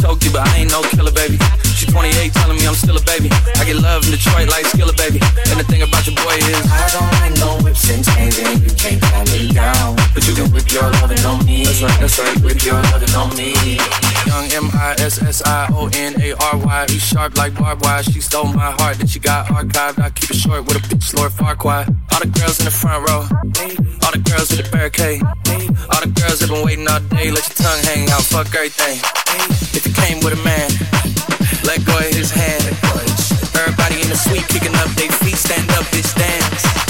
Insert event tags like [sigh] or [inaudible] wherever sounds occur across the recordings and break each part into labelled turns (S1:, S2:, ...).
S1: Choke you, but I ain't no killer, baby. She 28, telling me I'm still a baby. I get love in Detroit like Skilla, baby. And the thing about your boy is
S2: I don't like no whips and chains, and you can't me down. But you can whip your loving on me.
S1: That's right, that's right.
S2: Whip your loving on me.
S1: Young M I S S I O N A R Y. He's sharp like barbed wire. She stole my heart that she got archived. I keep it short with a bitch, Lord Farquaad. All the girls in the front row. All the girls in the barricade. All the girls that been waiting all day. Let your tongue hang out. Fuck everything. If you came with a man, let go of his hand. Everybody in the suite kicking up their feet. Stand up, bitch, dance.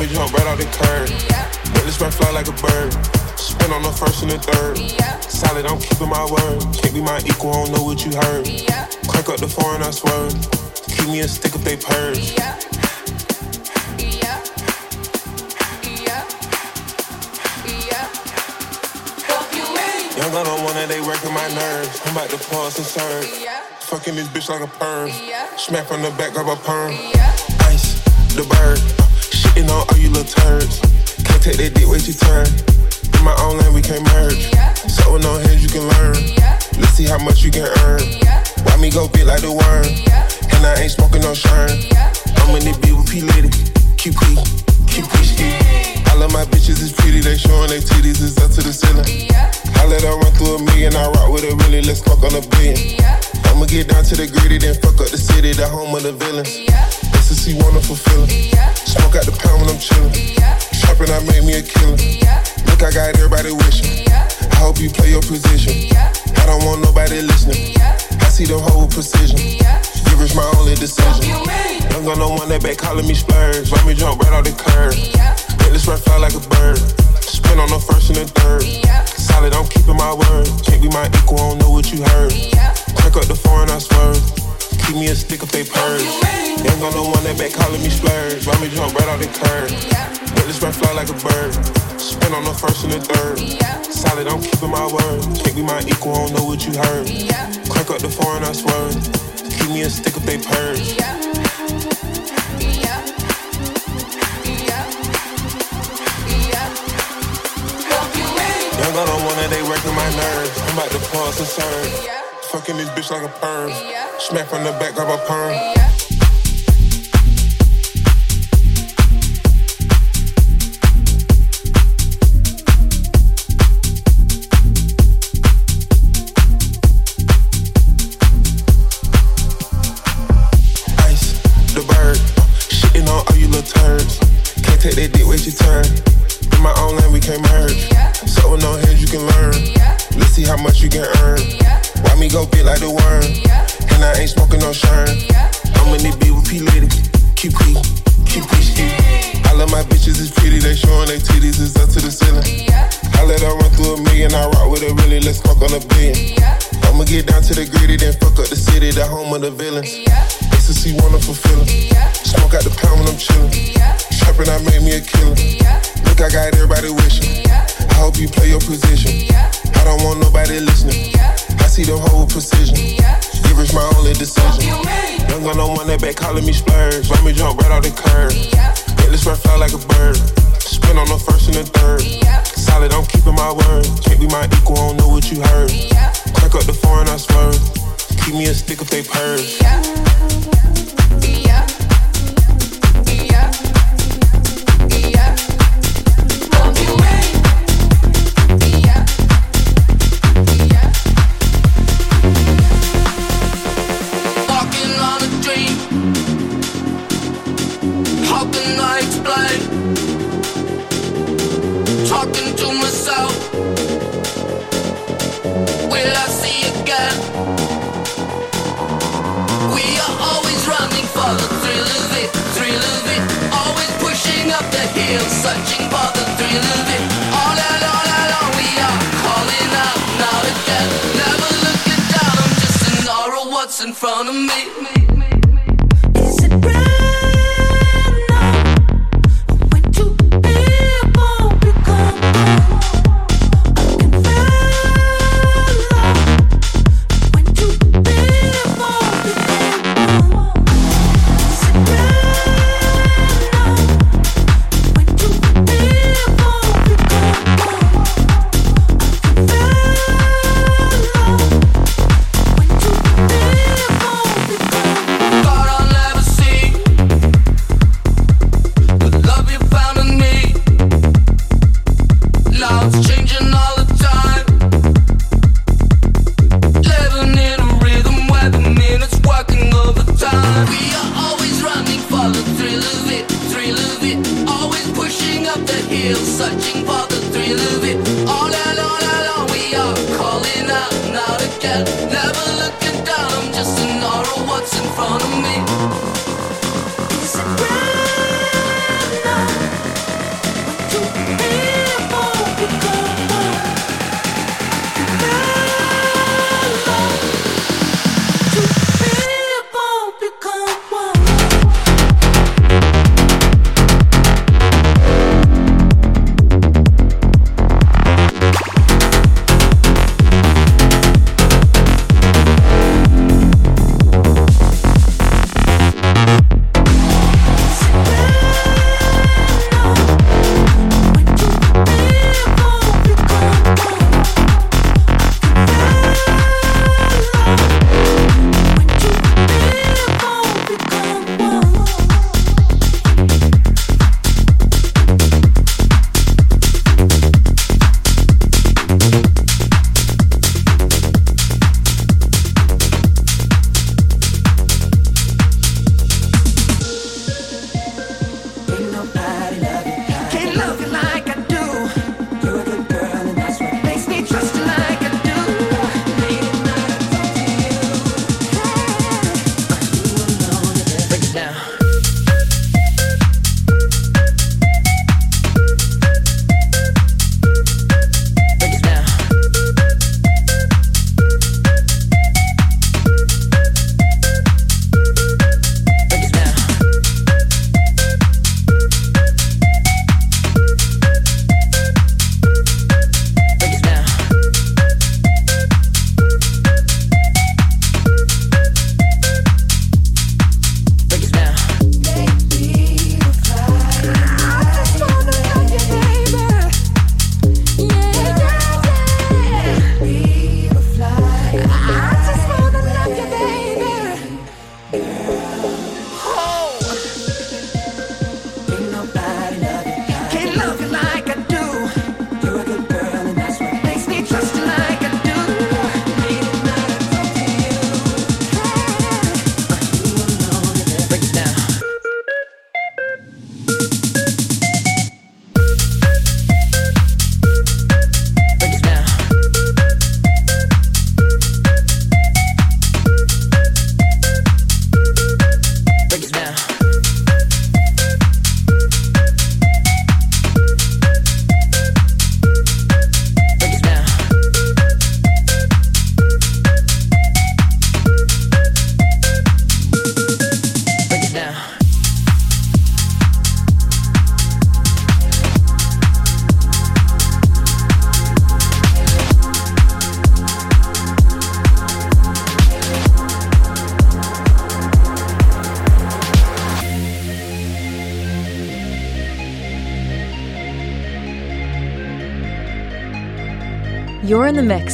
S3: Me jump right off the curb. Let this run fly like a bird. Spin on the first and the third. Solid, I'm keeping my word. Can't be my equal, I don't know what you heard. Crank up the foreign, I swerve. Keep me a stick if they purge. Yeah. Yeah. Yeah. Young gun on one that they working my nerves. I'm about to pause and serve. Fucking this bitch like a perm. Smack from the back of a perm. Ice, the bird. Shitting on all you little turds. Can't take that dick, wait your turn. In my own lane, we can't merge. So with no hands, you can learn. Let's see how much you can earn. Why me go big like the worm? And I ain't smoking no shern. I'm in the beat with P. Litty. QP, QP ski. All of my bitches is pretty, they showing their titties is up to the ceiling. I let her run through a million, I rock with her really, let's fuck on a billion. I'ma get down to the gritty, then fuck up the city, the home of the villains. Is see wonderful feeling. Smoke out the pound when I'm chillin'. Trapping, I make me a killer. Look, I got everybody wishing. I hope you play your position. I don't want nobody listening. I see the whole precision. Give my only decision. I'm gonna one that back calling me splurge. Let me jump right off the curb. Let this run fly like a bird. Spin on the first and the third. Solid, I'm keeping my word. Can't be my equal, I don't know what you heard. Crack up the foreign, I swerve. Keep me a stick if they purge. Ain't got no one that back calling me splurge. Let me jump right off the curb. Let this run fly like a bird. Spin on the first and the third. Solid, I'm keeping my word. Can't be my equal, I don't know what you heard. Crack up the foreign, I swerve. Keep me a stick if they purge. Young got on one that they working my nerves. I'm about to pause and serve. Fucking this bitch like a perm. Smack from the back of a perm. Ice, the bird. Shitting on all you little turds. Can't take that dick, wait your turn. In my own lane, we can't merge. So with no hands, you can learn. Let's see how much you can earn. Why me go big like the worm? And I ain't smoking no shern. I'm in the beat with P. Litty. QP, QP ski. All of my bitches is pretty, they showing their titties is up to the ceiling. I let her run through a million, I rock with her really, let's fuck on a billion. I'ma get down to the gritty, then fuck up the city, the home of the villains. It's ecstasy, wonderful feeling. Smoke out the pound when I'm chillin'. Trapping, I made me a killer. Look, I got everybody wishing. I hope you play your position. I don't want nobody listening. I see the whole precision. Give us my only decision. Young on one that back calling me splurge. Let me jump right off the curb. Make this fly like a bird. Spin on the first and the third. Solid, I'm keeping my word. Can't be my equal, I don't know what you heard. Crack up the foreign, I swerve. Keep me a stick if they purge.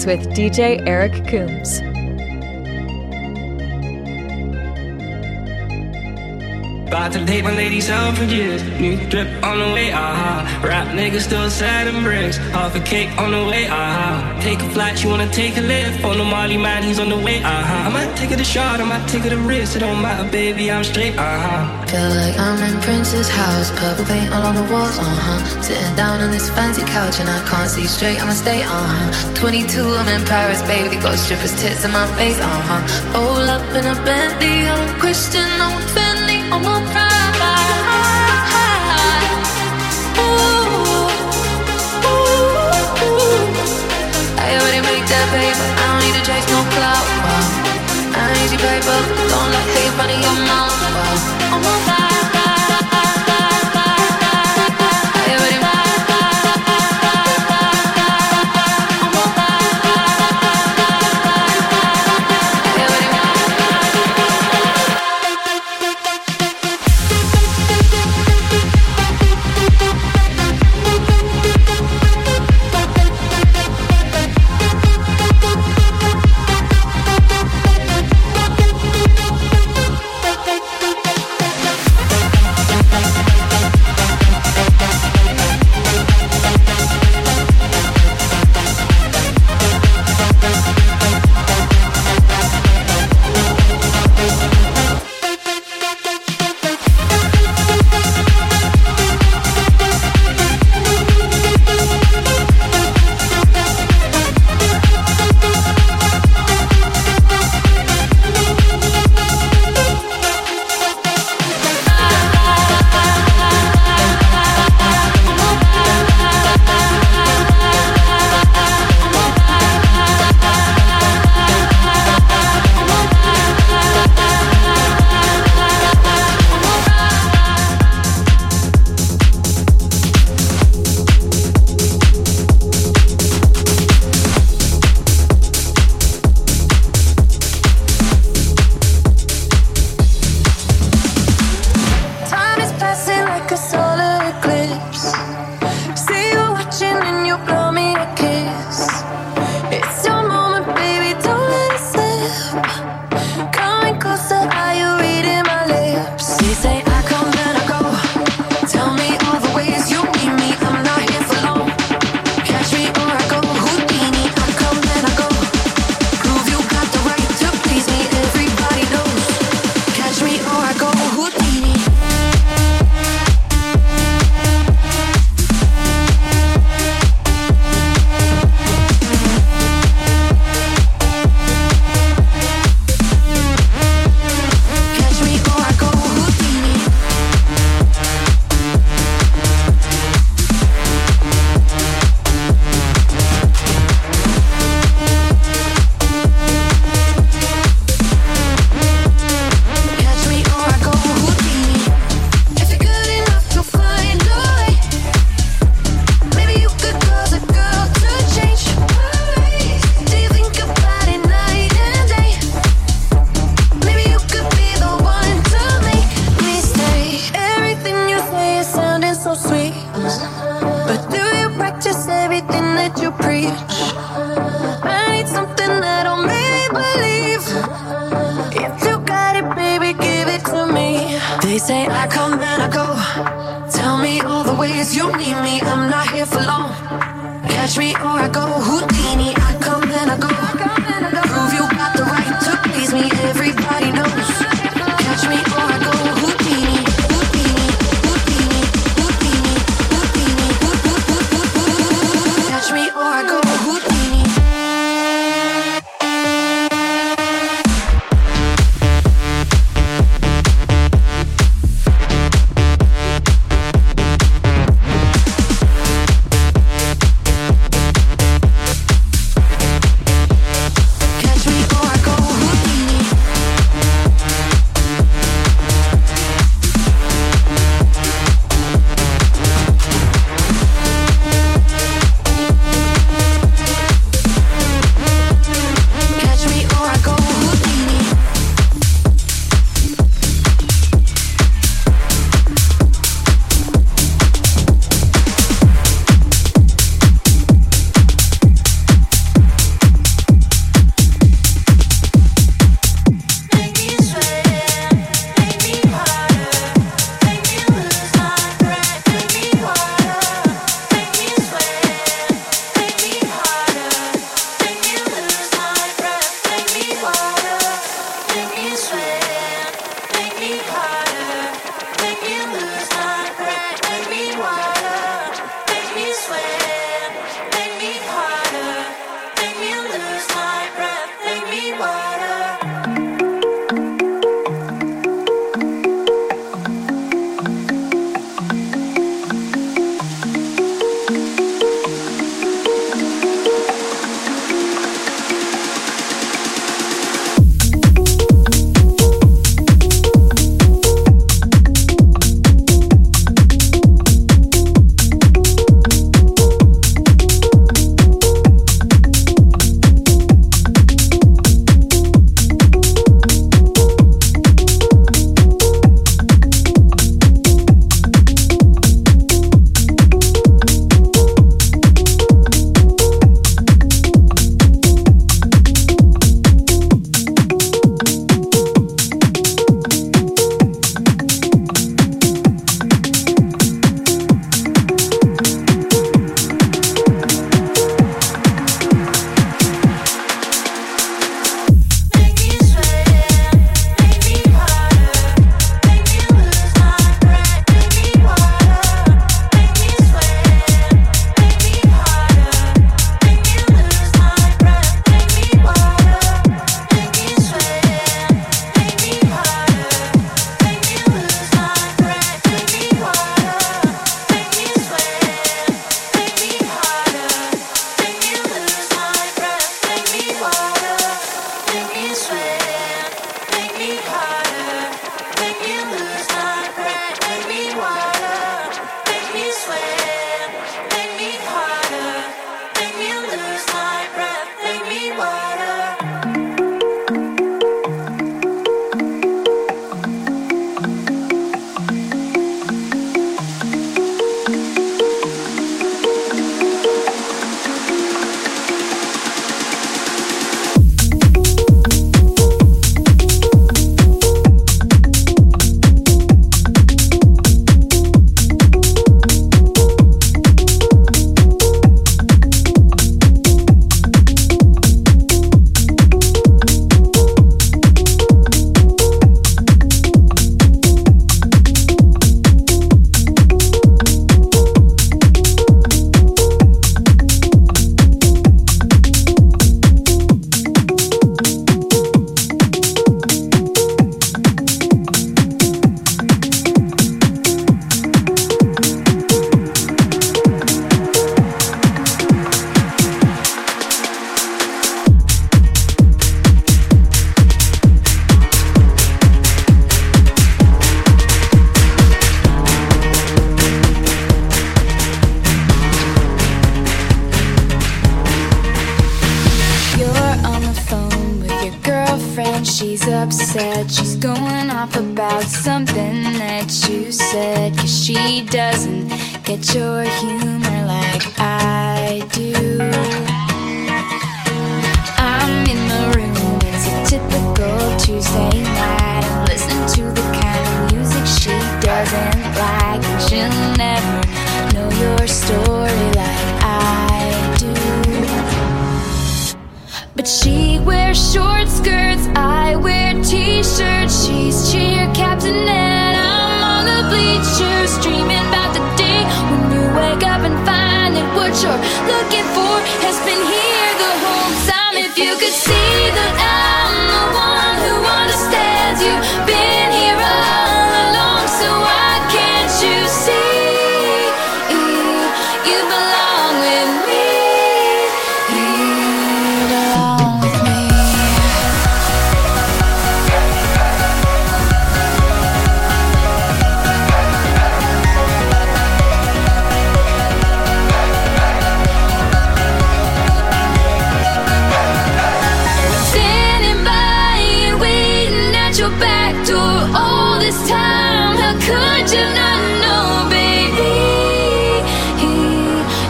S4: With DJ Eric Coomes.
S5: About to take my ladies out for. New drip on the way, aha. Rap niggas still sad and bricks. Half a cake on the way, aha. Take a flight, you wanna take a lift. On the Molly man, he's on the way, aha. I might take it a shot, I might take it a risk. It don't matter, baby, I'm straight, aha.
S6: Feel like I'm in Prince's house. Purple paint all on the walls, uh huh. Sitting down on this fancy couch and I can't see straight, I'ma stay, uh huh. 22, I'm in Paris, baby. Got strippers' tits in my face, uh huh. All up in a Bentley, I'm Christian, I'm Fendi, Paper. Don't let hate run in your mouth. Wow.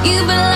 S7: You belong.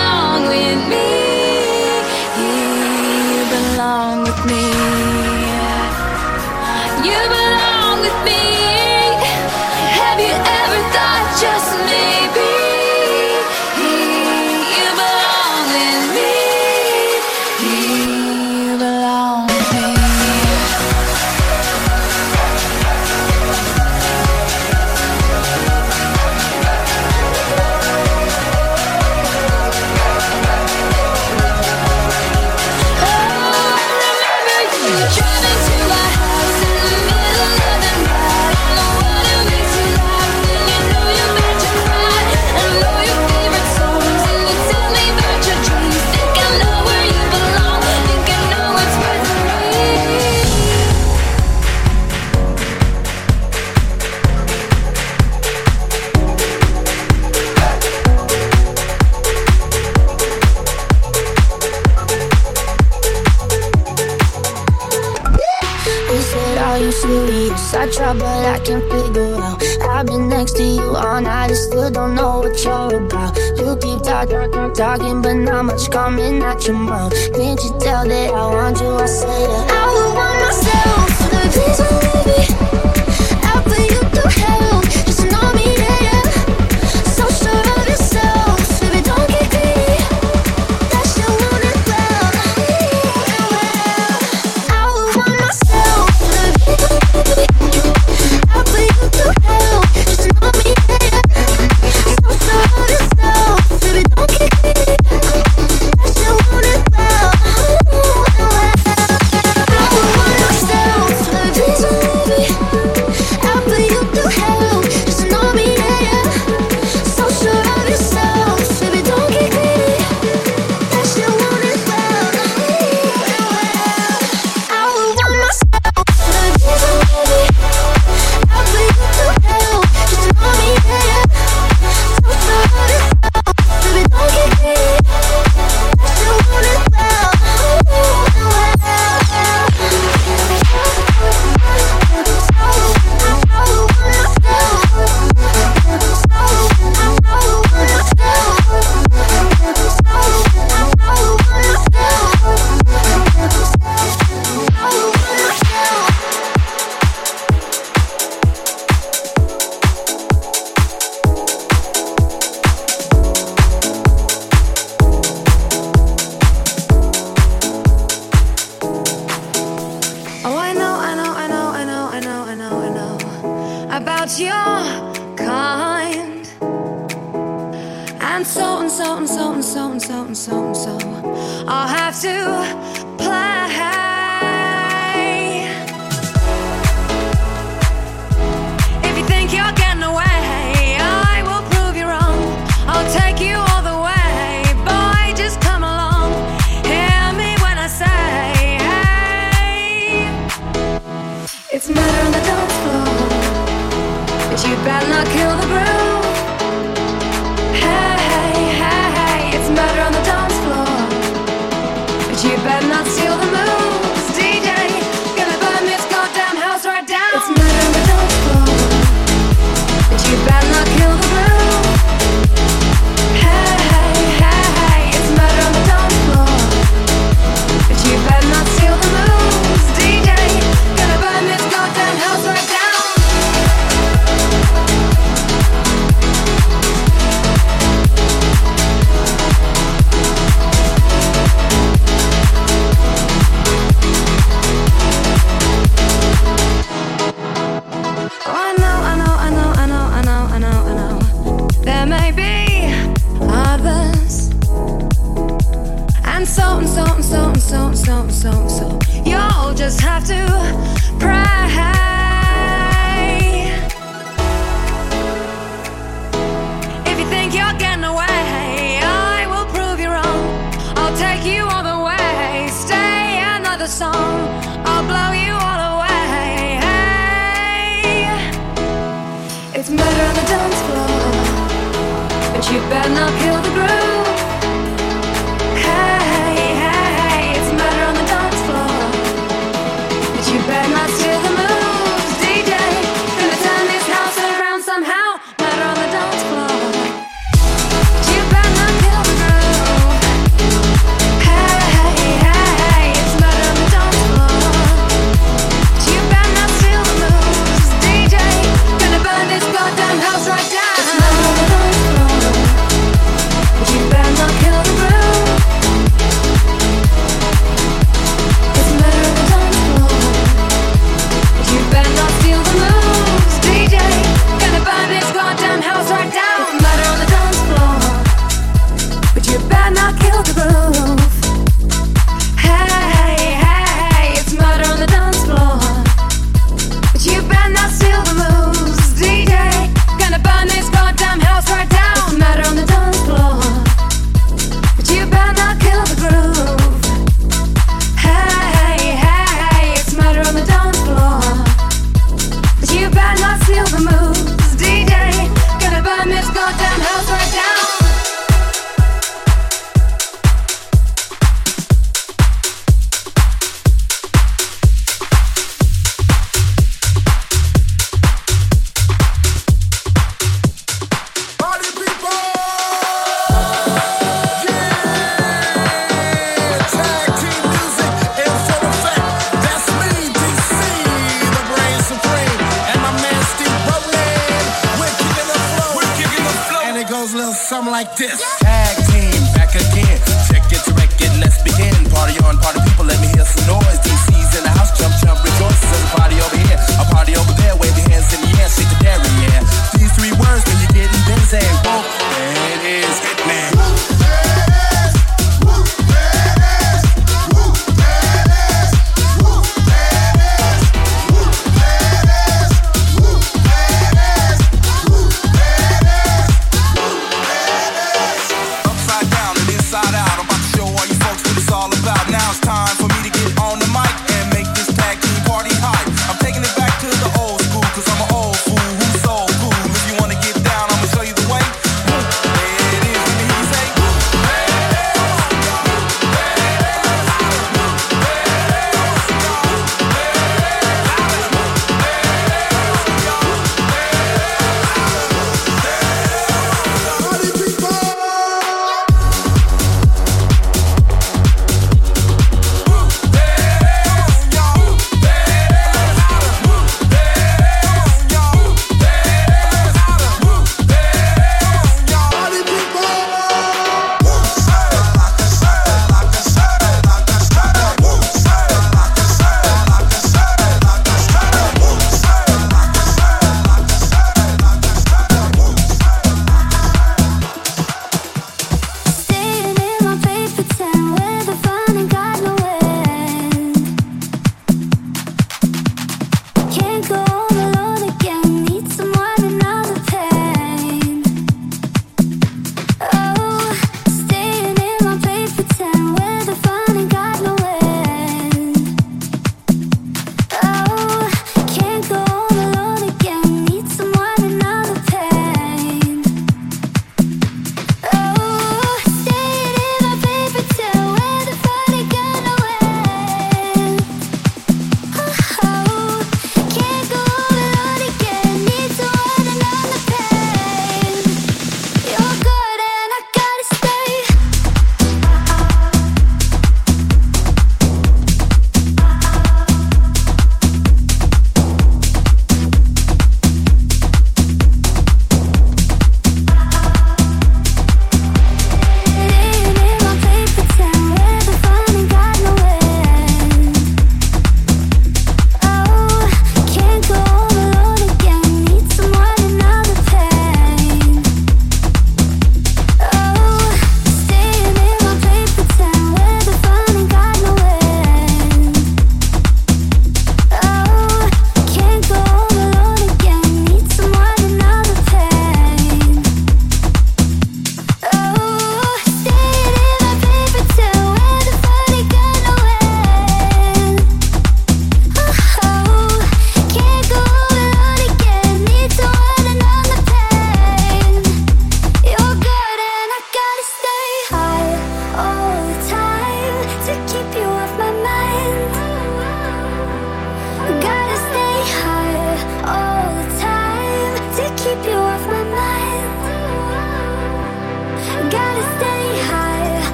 S8: talking, but not much coming at your mouth. Can't you tell that I want you? I say that I would want myself, so please.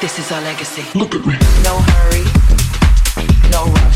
S9: This
S3: is
S10: our legacy.
S11: Look at me.
S10: No hurry, no rush.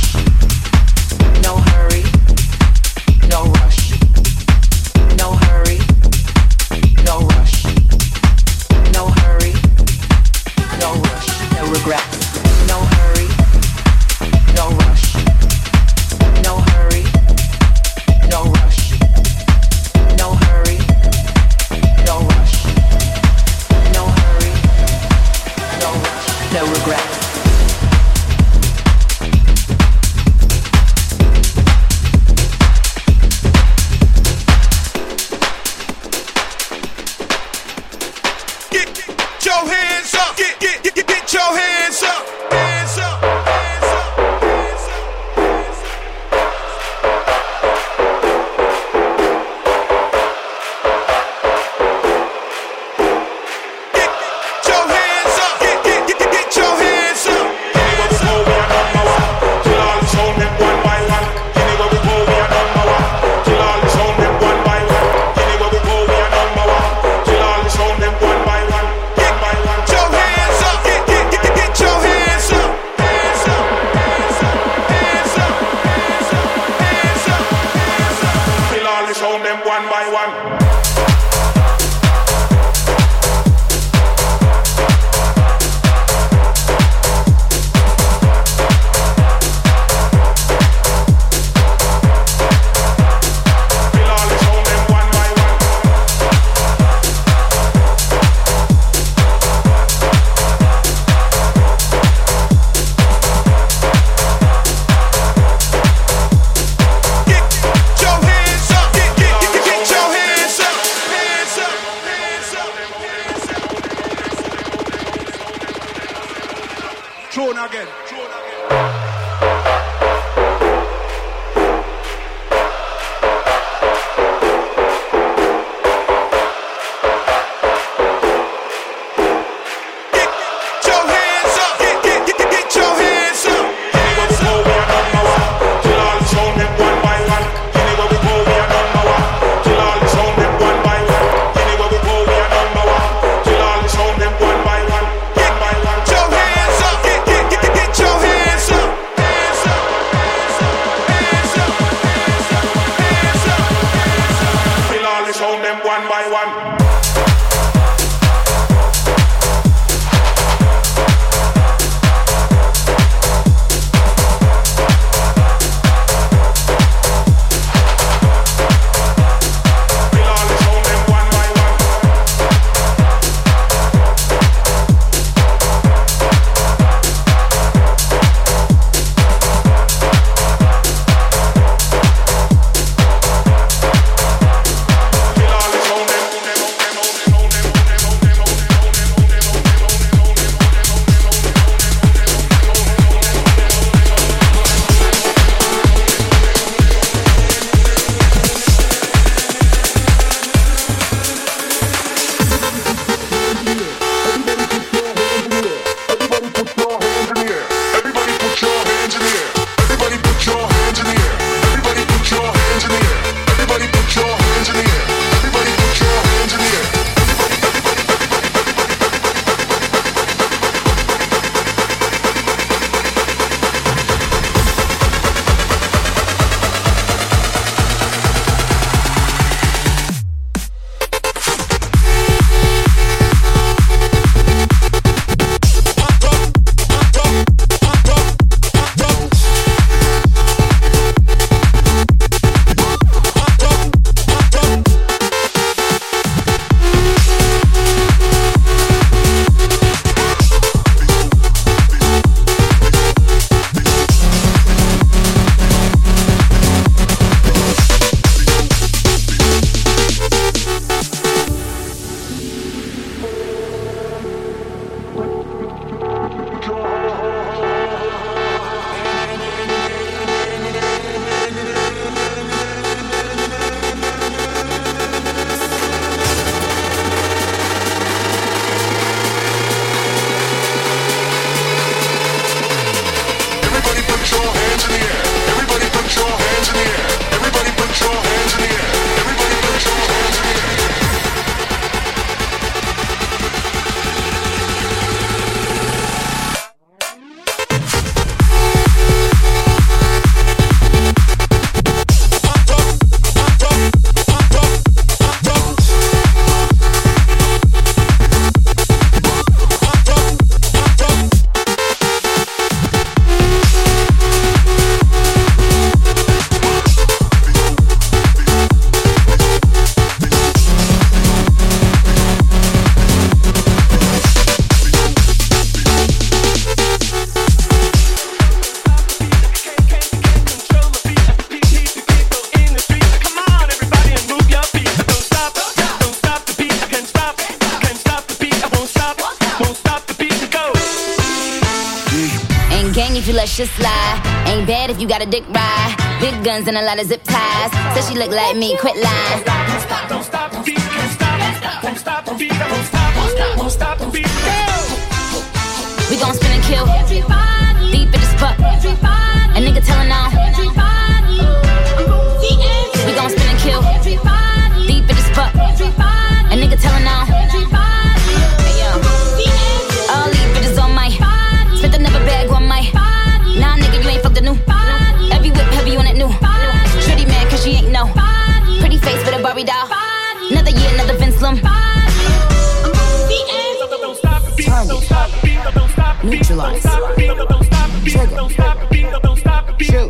S12: again.
S13: If you let shit slide. Ain't bad if you got a dick ride. Big guns and a lot of zip ties. Said she look like me, quit lying.
S14: Don't stop, don't stop can't stop, won't stop won't stop, won't stop, won't stop.
S13: We gon' spin and kill. Deep in the spot. A nigga telling now. We gon' spin and kill. Deep in spot. A nigga telling now.
S14: Neutralize. Trigger. Shoot.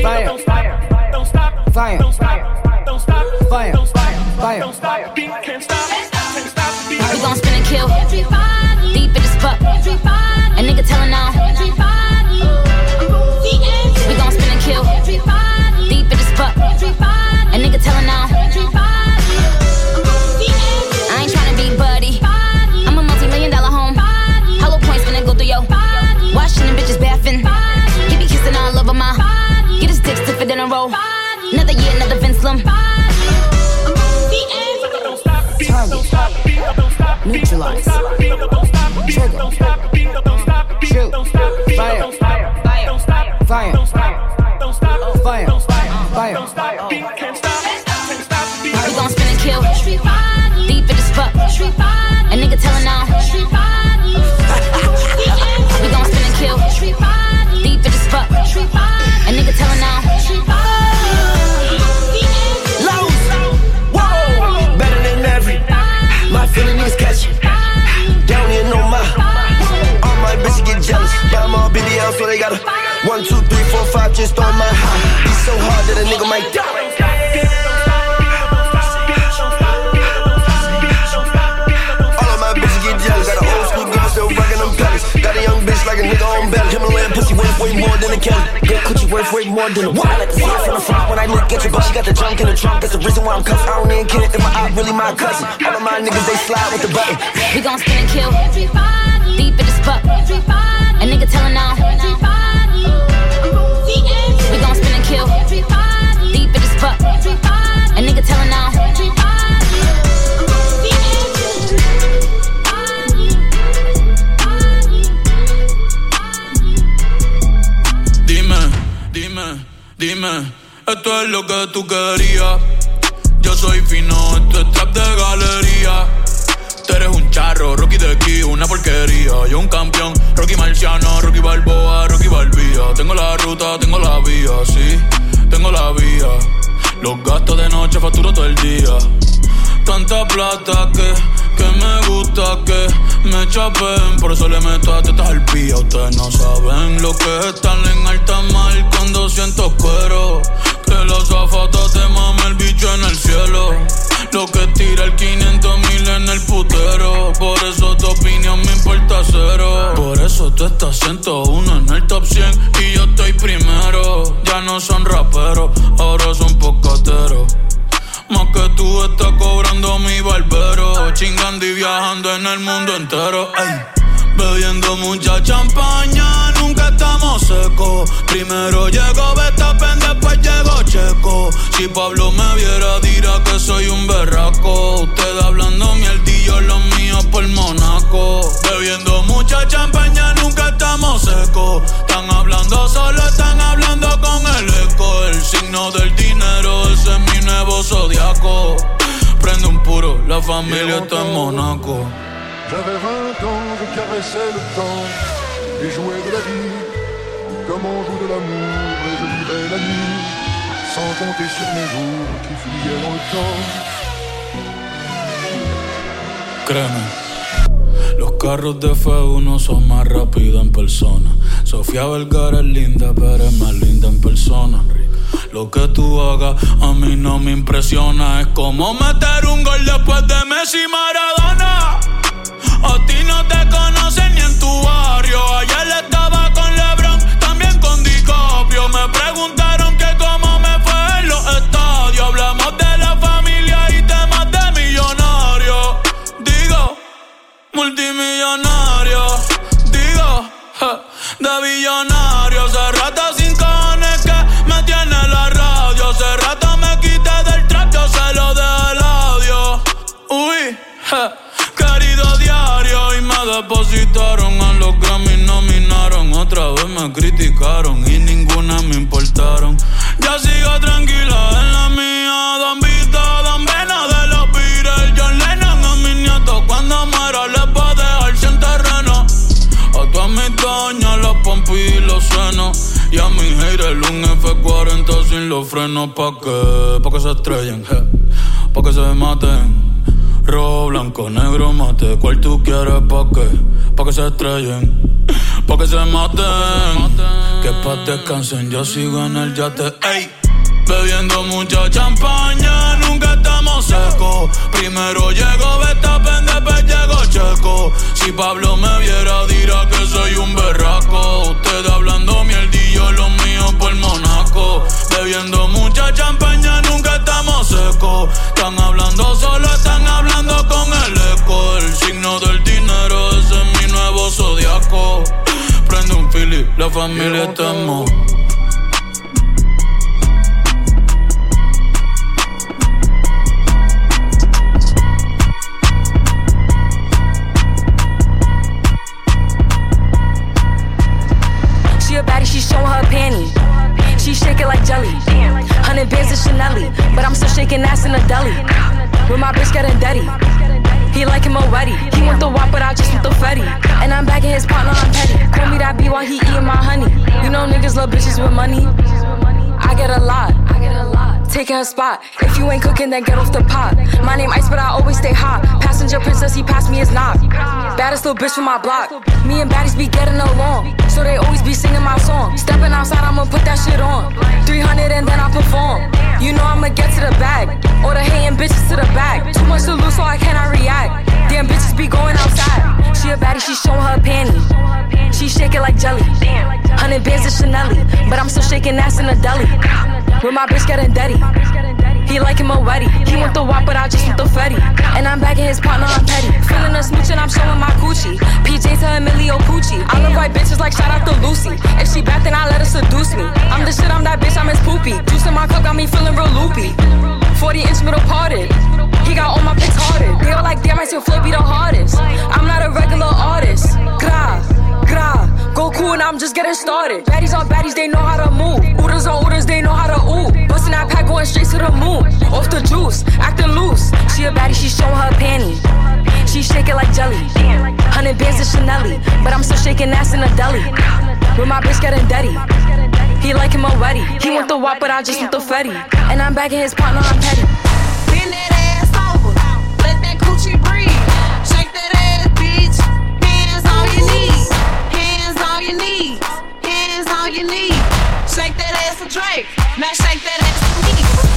S14: Fire. Fire. Fire. Fire.
S13: We gon' spin and kill. Deep in the spot. A nigga telling now. We gon' spin and kill. Deep in the spot. A nigga telling now.
S14: Neutralize. Trigger. Shoot. Fire. Don't stop fire.
S13: Don't stop, don't stop fire. Don't stop fire. Fire. We gon' spin and kill. Deep in the spot. A nigga telling now.
S15: More than a it from the front when I look at you, but she got the junk in the trunk. That's the reason why I'm cuffed. I don't even care if my eye really my cousin. All of my niggas they slide with the button.
S13: We gon' spin and kill. Deep in the spot. A nigga telling now. We gon' spin and kill. Deep in the spot. A nigga telling now.
S16: Esto es lo que tú querías. Yo soy fino, esto es trap de galería. Tú eres un charro, Rocky de aquí, una porquería. Yo un campeón, Rocky Marciano, Rocky Balboa, Rocky Balbía. Tengo la ruta, tengo la vía, sí, tengo la vía. Los gastos de noche facturo todo el día. Tanta plata que, que me gusta que me chapen. Por eso le meto a tetas al pía. Ustedes no saben lo que es estar en alta mar cuando siento cuero. Que los zapatos te mame el bicho en el cielo. Lo que tira el 500 mil en el putero. Por eso tu opinión me importa cero. Por eso tú estás 101 en el top 100 y yo estoy primero. Ya no son raperos, ahora son pocateros. Más que tú estás cobrando mi barbero. Chingando y viajando en el mundo entero. Ey. Bebiendo mucha champaña, nunca estamos secos. Primero llegó Betapen, después llegó Checo. Si Pablo me viera, dirá que soy un berraco. Usted hablando mierdillo, los míos por Monaco. Bebiendo mucha champaña, nunca estamos secos. Están hablando solo, están hablando con el eco. El signo del dinero, ese es nuevo zodiaco. Prende un puro, la familia está en Monaco.
S17: J'avais 20 ans, je caressais le temps et jouais de la vie comme on joue de l'amour et je vivais la nuit sans compter sur mes jours qui fuyaient dans le temps.
S16: Créeme, los carros de F1 son más rápidos en persona. Sofía Vergara es linda, pero es más linda en persona. Lo que tú hagas a mí no me impresiona. Es como meter un gol después de Messi Maradona. A ti no te conocen ni en tu barrio. Ayer estaba me criticaron y ninguna me importaron. Ya sigo tranquila en la mía, dan vida, dan vena de los Beatles. John Lennon a mis nietos cuando muera les va a dejar sin terreno. A todas mis doñas, los pompis y los senos. Y a mi haters un F40 sin los frenos pa' que, pa' que se estrellen, je, pa' que se maten. Rojo, blanco, negro, mate, ¿cuál tú quieres pa' qué? Pa' que se estrellen, pa' que se maten. Que pa' descansen, yo sigo en el yate, ey. Bebiendo mucha champaña, nunca estamos secos. Primero llego Betapen, después llego Checo. Si Pablo me viera, dirá que soy un berraco. Usted hablando mierdillo, lo mío por Monaco. Bebiendo mucha champaña, nunca estamos secos. Están hablando solo, la familia mo-
S18: She a baddie, she showing her panty. She shake like jelly. Hundred bands of Chanel, but I'm still shaking ass in a deli. With my bitch getting dirty. He like him already. He want the wop, but I just want the fetty. And I'm back in his partner, I'm petty. Call me that B while he eating my honey. You know niggas love bitches with money. I get a lot. Taking her spot. If you ain't cooking, then get off the pot. My name Ice, but I always stay hot. Passenger princess, he passed me his knock. Baddest little bitch from my block. Me and baddies be getting along. So they always be singing my song. Stepping outside, I'ma put that shit on. 300 and then I perform. You know I'ma get to the bag. Or the hating bitches to the back. Too much to lose, so I cannot react. Damn bitches be going outside. She a baddie, she showing her panty. She shake it like jelly. Hundred bands of Chanel, but I'm still shaking ass in a deli. With my bitch getting dirty. He like him already. He want the wop, but I just want the fetty. And I'm bagging his partner, I'm petty. Feeling a smooch and I'm showing my coochie. PJ to Emilio Pucci. I love white bitches like shout out to Lucy. If she bad, then I let her seduce me. I'm the shit, I'm that bitch, I'm his poopy. Juice in my cup got me feeling real loopy. 40 inch middle parted. He got all my pics harder. They all like, damn, I still flip be the hardest. I'm not a regular artist. Gra, gra. Go cool and I'm just getting started. Baddies on baddies, they know how to move. Oodles on oodles, they know how to ooh. Bustin' that pack going straight to the moon. Off the juice, acting loose. She a baddie, she showing her panty. She shake like jelly. Hundred bands of Chanel, but I'm still shaking ass in a deli. With my bitch getting dirty. He like him already. He want the wop, but I just want the fetty. And I'm back bagging his partner, I'm petty.
S19: Bend that ass over. Let that coochie breathe. Shake that ass, bitch. Hands on your knees. Hands on your knees. Hands on your knees. Shake that ass for Drake. Now shake that ass for me.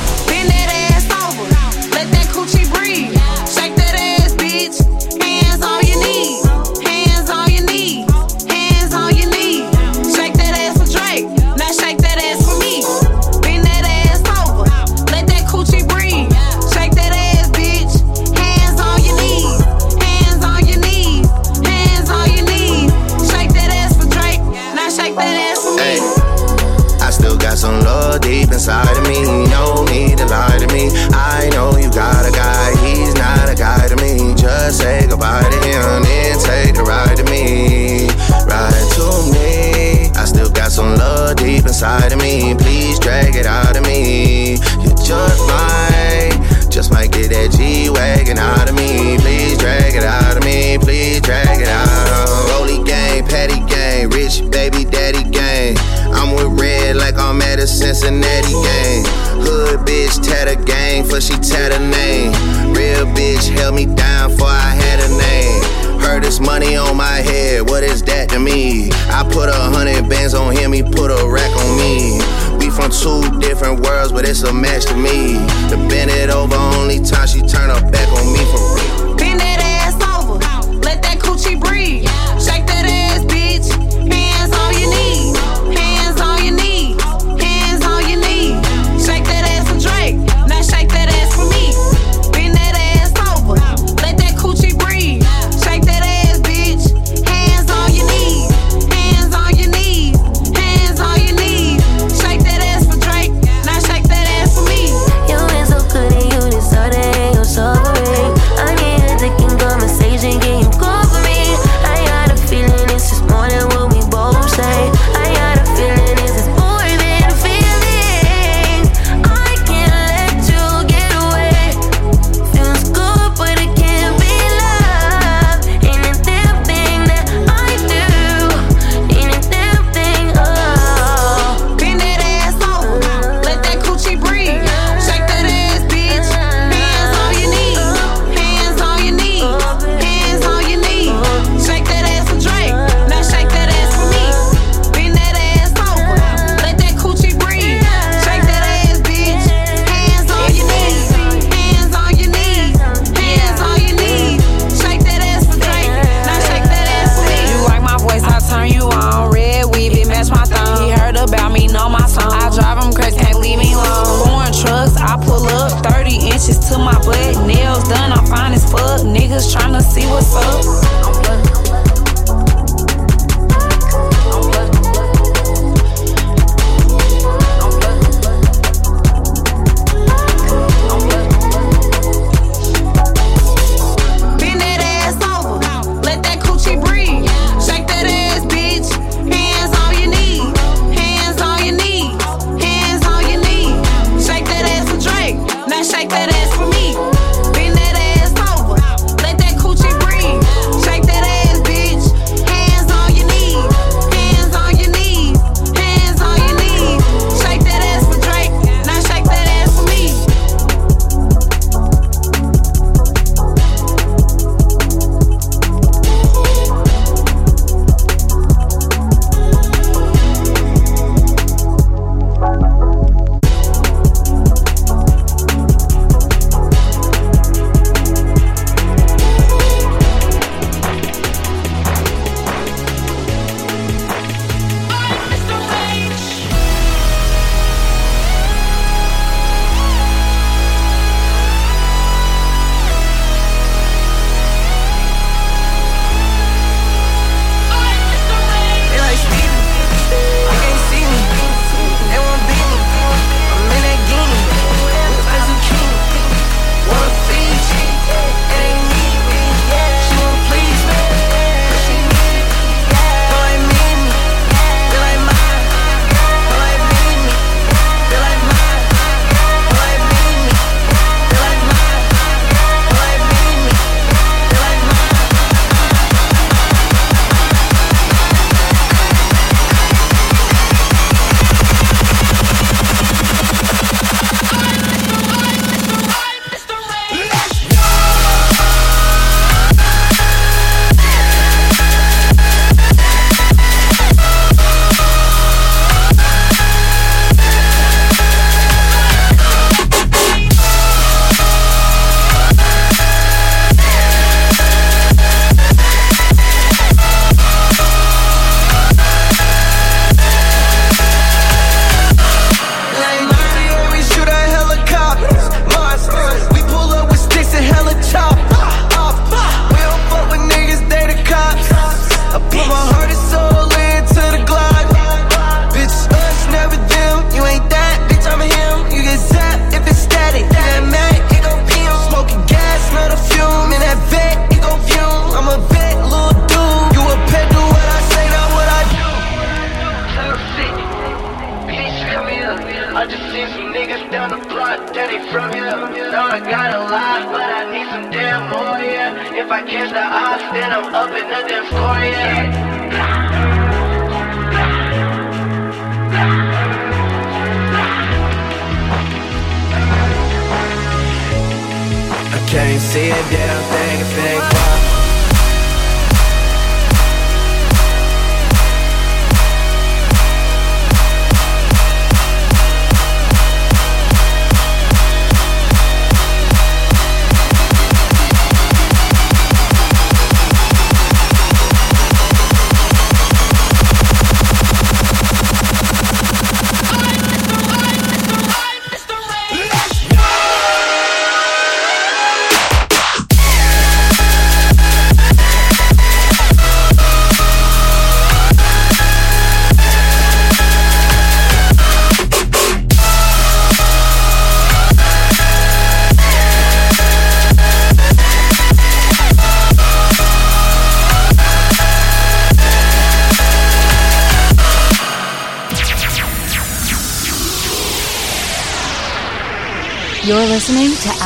S15: Inside of me. Please drag it out of me. You just might, just might get that G Wagon out of me. Please drag it out of me. Please drag it out. Rolly gang, patty gang, rich baby daddy gang. I'm with red like I'm at a Cincinnati game. Hood bitch tatter gang for she tatter name. Real bitch held me down for I had a name. This money on my head, what is that to me? I put a hundred bands on him, he put a rack on me. We from two different worlds, but it's a match to me.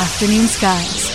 S4: Afternoon Skies.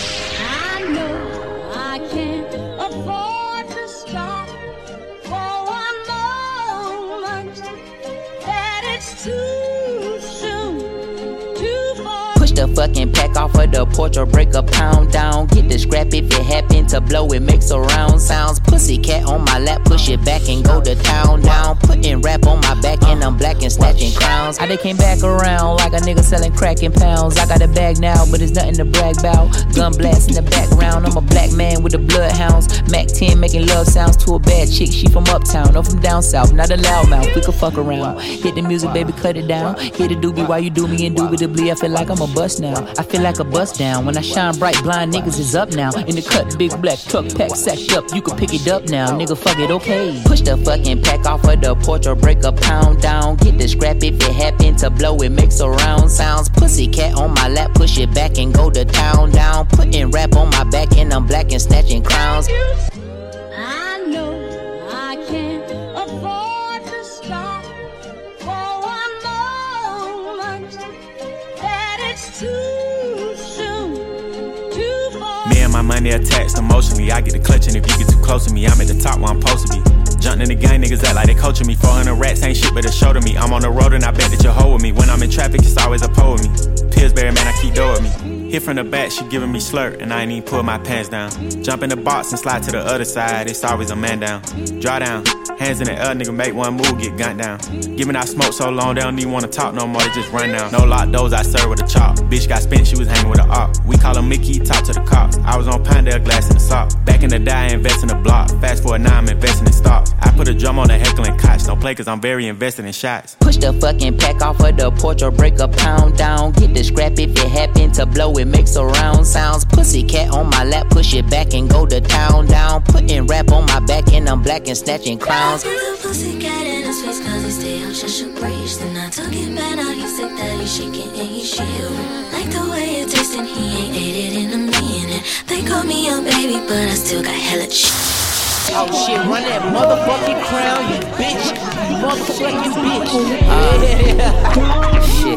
S10: Fucking pack off of the porch or break a pound down. Get the scrap if it happen to blow, it makes a round sounds. Pussy cat on my lap, push it back and go to town down. Putting rap on my back and I'm black and snatching crowns. I they came back around like a nigga selling crack in pounds. I got a bag now, but it's nothing to brag about. Gun blast in the background, I'm a black man with the bloodhounds. Mac 10 making love sounds to a bad chick. She from uptown, or from down south, not a loudmouth. We could fuck around. Hit the music, baby, cut it down. Hit the doobie while you do me indubitably. I feel like I'm a bust now. I feel like a bust down. When I shine bright, blind niggas is up now. In the cut, big black truck pack sacked up. You can pick it up now, nigga. Fuck it, okay. Push the fucking pack off of the porch or break a pound down. Get the scrap if it happen to blow. It makes a round sounds. Pussy cat on my lap, push it back and go to town down. Putting rap on my back and I'm black and snatching crowns.
S20: Money attached emotionally. I get the clutch, and if you get too close to me. I'm at the top where I'm supposed to be. Jumping in the gang, niggas act like they coaching me. 400 rats ain't shit but a show to me. I'm on the road and I bet that you're hoe with me. When I'm in traffic, it's always a pole with me. Pillsbury, man, I keep dough with me. Hit from the back, she giving me slurp, and I ain't even pull my pants down. Jump in the box and slide to the other side, it's always a man down. Draw down, hands in the air, nigga, make one move, get gunned down. Giving out smoke so long, they don't even wanna talk no more, they just run down. No lock doors, I serve with a chop. Bitch got spent, she was hanging with a op. We call her Mickey, talk to the cops. I was on Pinedale, glass in the sock. Back in the day, invest in the block. Fast forward now, I'm investing in stocks. I put a drum on the heckling cots, don't play cause I'm very invested in shots.
S10: Push the fucking pack off of the porch or break a pound down. Get the scrap if it happen to blow, it makes a round sounds. Pussy cat on my lap, push it back and go to town down. Putting rap on my back and I'm black and snatching crowns.
S21: Pussycat in his face cause he stay out just a breeze Then I took it back, now he's sick that he's shaking and he's shivering Like the way it tastes and he ain't ate it in a minute They call me a baby but I still got hella shit
S10: Oh shit, run that motherfucking crown, you bitch. You motherfucking bitch.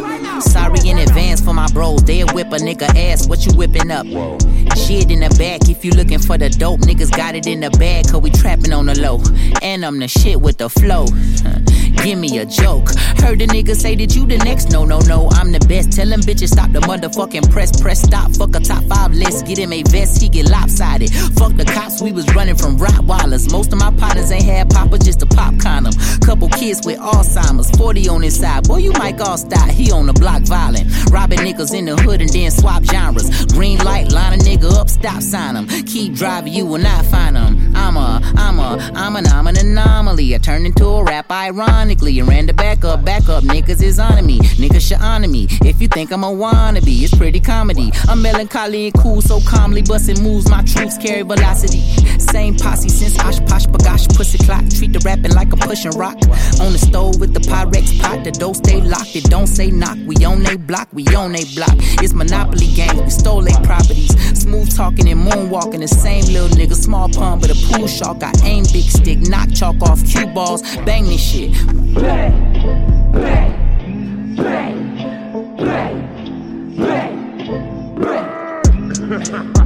S10: [laughs] shit. Sorry in advance for my bros. They'll whip a nigga ass. What you whipping up? Shit in the back. If you looking for the dope, niggas got it in the bag. Cause we trapping on the low. And I'm the shit with the flow. [laughs] Give me a joke. Heard the nigga say that you the next. No, no, no. I'm the best. Tell them bitches stop the motherfucking press. Press stop. Fuck a top five list. Get him a vest. He get lopsided. Fuck the cops. We was running from Rottweilers. Most of my partners ain't had papa, just a pop condom. Couple kids with Alzheimer's. 40 on his side. Boy, you might all stop. He on the block violent. Robbing niggas in the hood and then swap genres. Green light, line a nigga up, stop sign him. Keep driving, you will not find him. I'm a, I'm a, I'm an, I'm an anomaly. I turned into a rap ironically and ran the back up, back up. Niggas is on me, niggas should honor me. If you think I'm a wannabe, it's pretty comedy. I'm melancholy and cool, so calmly busting moves. My troops carry velocity. Same posse since OshKosh B'gosh Pussy Clock. Treat the rapping like I'm pushing rock. On the stove with the Pyrex pot. The door stay locked, it don't say knock. We on they block, we on they block. It's Monopoly game. we stole they properties. Smooth talking and moonwalking, the same little nigga. Small pun, but a pool shark. I aim big stick, knock chalk off cue balls. Bang this shit. Bang, bang, bang.